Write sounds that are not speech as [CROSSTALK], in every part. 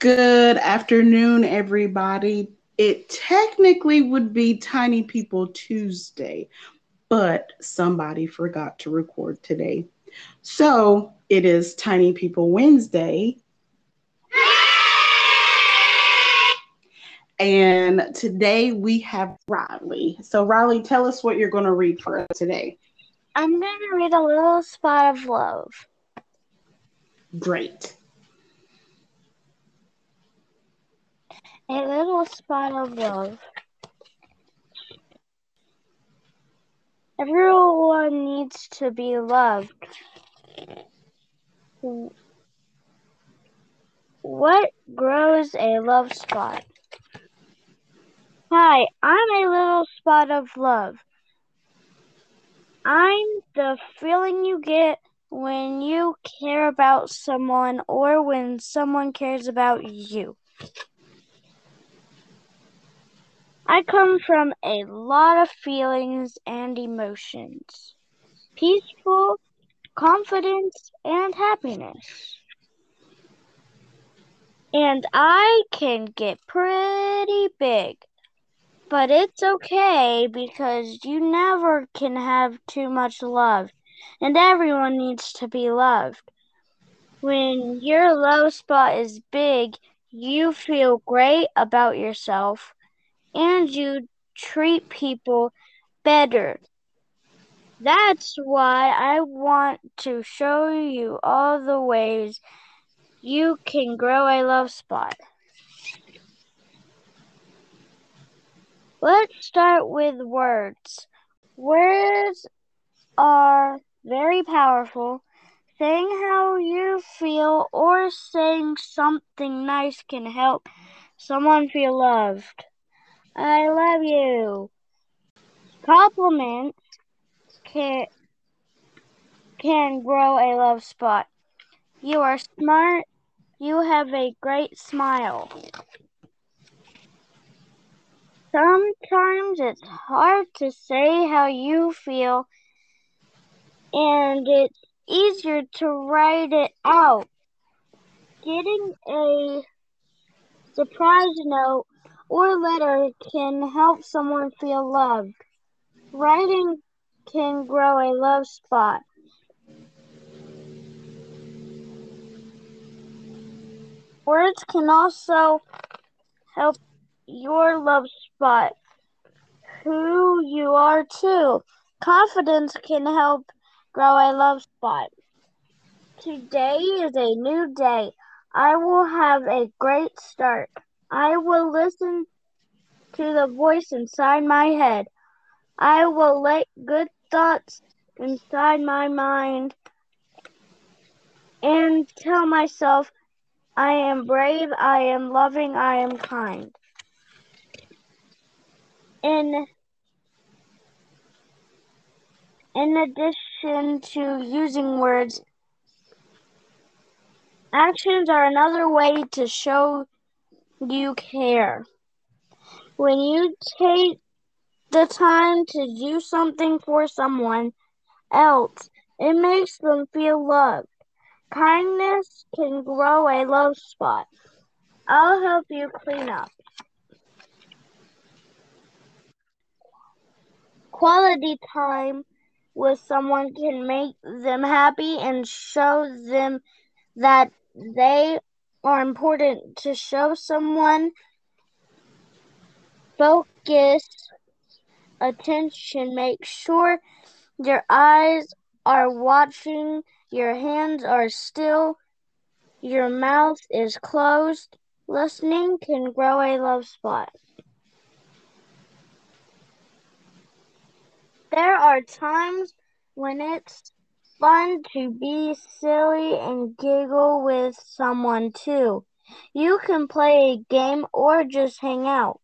Good afternoon, everybody. It technically would be Tiny People Tuesday, but somebody forgot to record today. So it is Tiny People Wednesday. And today we have Riley. So, Riley, tell us what you're going to read for us today. I'm going to read A Little Spot of Love. Great. A little spot of love. Everyone needs to be loved. What grows a love spot? Hi, I'm a little spot of love. I'm the feeling you get when you care about someone or when someone cares about you. I come from a lot of feelings and emotions peaceful, confidence, and happiness. And I can get pretty big. But it's okay because you never can have too much love, and everyone needs to be loved. When your love spot is big, you feel great about yourself and you treat people better. That's why I want to show you all the ways you can grow a love spot. Let's start with words. Words are very powerful. Saying how you feel or saying something nice can help someone feel loved. I love you. Compliments can can grow a love spot. You are smart. You have a great smile. Sometimes it's hard to say how you feel, and it's easier to write it out. Getting a surprise note or letter can help someone feel loved. Writing can grow a love spot. Words can also help your love spot who you are too. Confidence can help grow a love spot. Today is a new day. I will have a great start. I will listen to the voice inside my head. I will let good thoughts inside my mind and tell myself I am brave, I am loving, I am kind. In in addition to using words, actions are another way to show you care. When you take the time to do something for someone else, it makes them feel loved. Kindness can grow a love spot. I'll help you clean up. Quality time with someone can make them happy and show them that they are important to show someone focus attention. Make sure your eyes are watching, your hands are still, your mouth is closed. Listening can grow a love spot. There are times when it's fun to be silly and giggle with someone too. You can play a game or just hang out.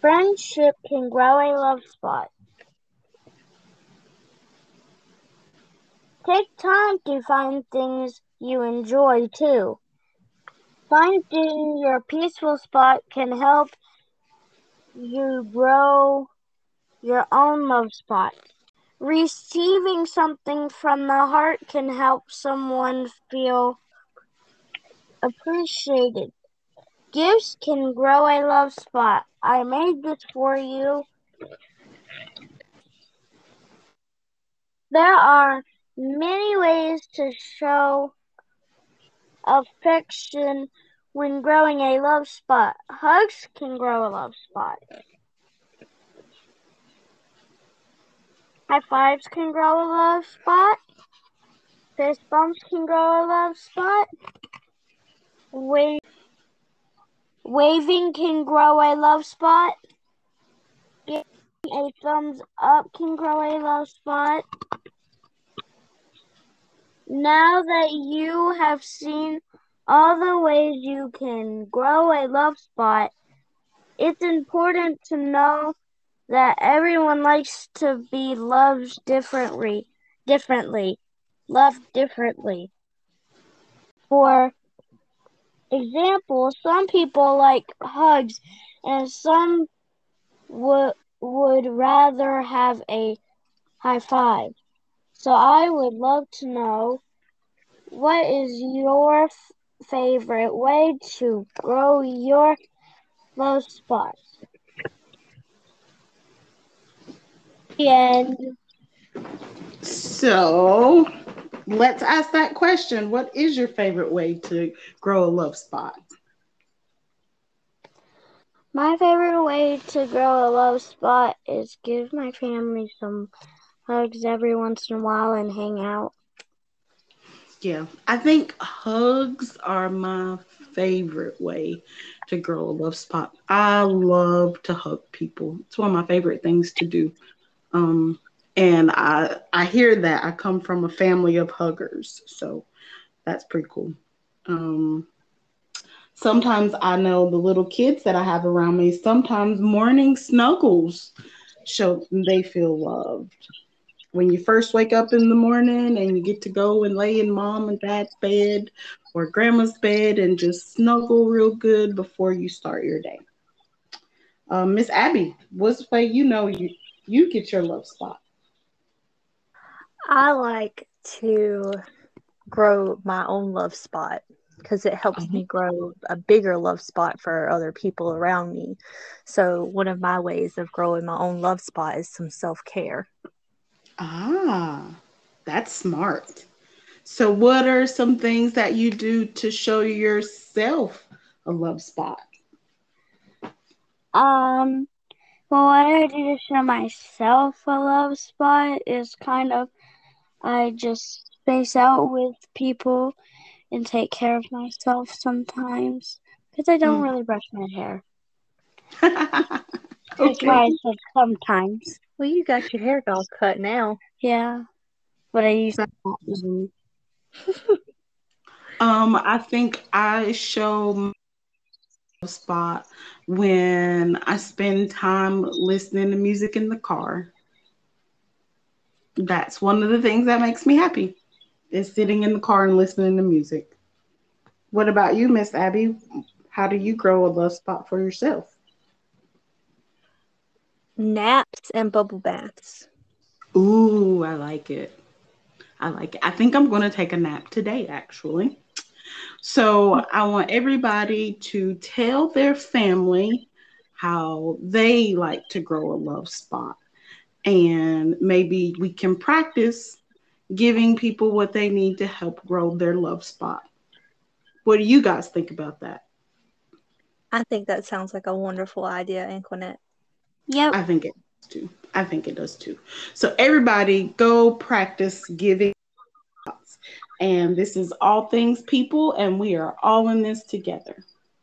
Friendship can grow a love spot. Take time to find things you enjoy too. Finding your peaceful spot can help you grow your own love spot. Receiving something from the heart can help someone feel appreciated. Gifts can grow a love spot. I made this for you. There are many ways to show affection when growing a love spot. Hugs can grow a love spot. High fives can grow a love spot. Fist bumps can grow a love spot. Wa- waving can grow a love spot. Giving a thumbs up can grow a love spot. Now that you have seen all the ways you can grow a love spot, it's important to know that everyone likes to be loved differently, differently, loved differently. For example, some people like hugs and some would would rather have a high five. So I would love to know what is your f- favorite way to grow your love spot? The end. So let's ask that question. What is your favorite way to grow a love spot? My favorite way to grow a love spot is give my family some hugs every once in a while and hang out. Yeah, I think hugs are my favorite way to grow a love spot. I love to hug people. It's one of my favorite things to do. Um, and I I hear that I come from a family of huggers, so that's pretty cool. Um, sometimes I know the little kids that I have around me. Sometimes morning snuggles show they feel loved. When you first wake up in the morning and you get to go and lay in mom and dad's bed or grandma's bed and just snuggle real good before you start your day. Um, Miss Abby, what's the way you know you you get your love spot? I like to grow my own love spot because it helps Mhm. me grow a bigger love spot for other people around me. So, one of my ways of growing my own love spot is some self care. Ah, that's smart. So, what are some things that you do to show yourself a love spot? Um, well, what I do to show myself a love spot is kind of I just space out with people and take care of myself sometimes because I don't Mm. really brush my hair. [LAUGHS] That's why. I said sometimes. Well, you got your hair all cut now. Yeah, but I used to not even. Um, I think I show my love spot when I spend time listening to music in the car. That's one of the things that makes me happy is sitting in the car and listening to music. What about you, Miss Abby? How do you grow a love spot for yourself? Naps and bubble baths. Ooh, I like it. I like it. I think I'm going to take a nap today, actually. So I want everybody to tell their family how they like to grow a love spot. And maybe we can practice giving people what they need to help grow their love spot. What do you guys think about that? I think that sounds like a wonderful idea, Antoinette. Yep. I think it does too. I think it does too. So everybody go practice giving. And this is all things people, and we are all in this together.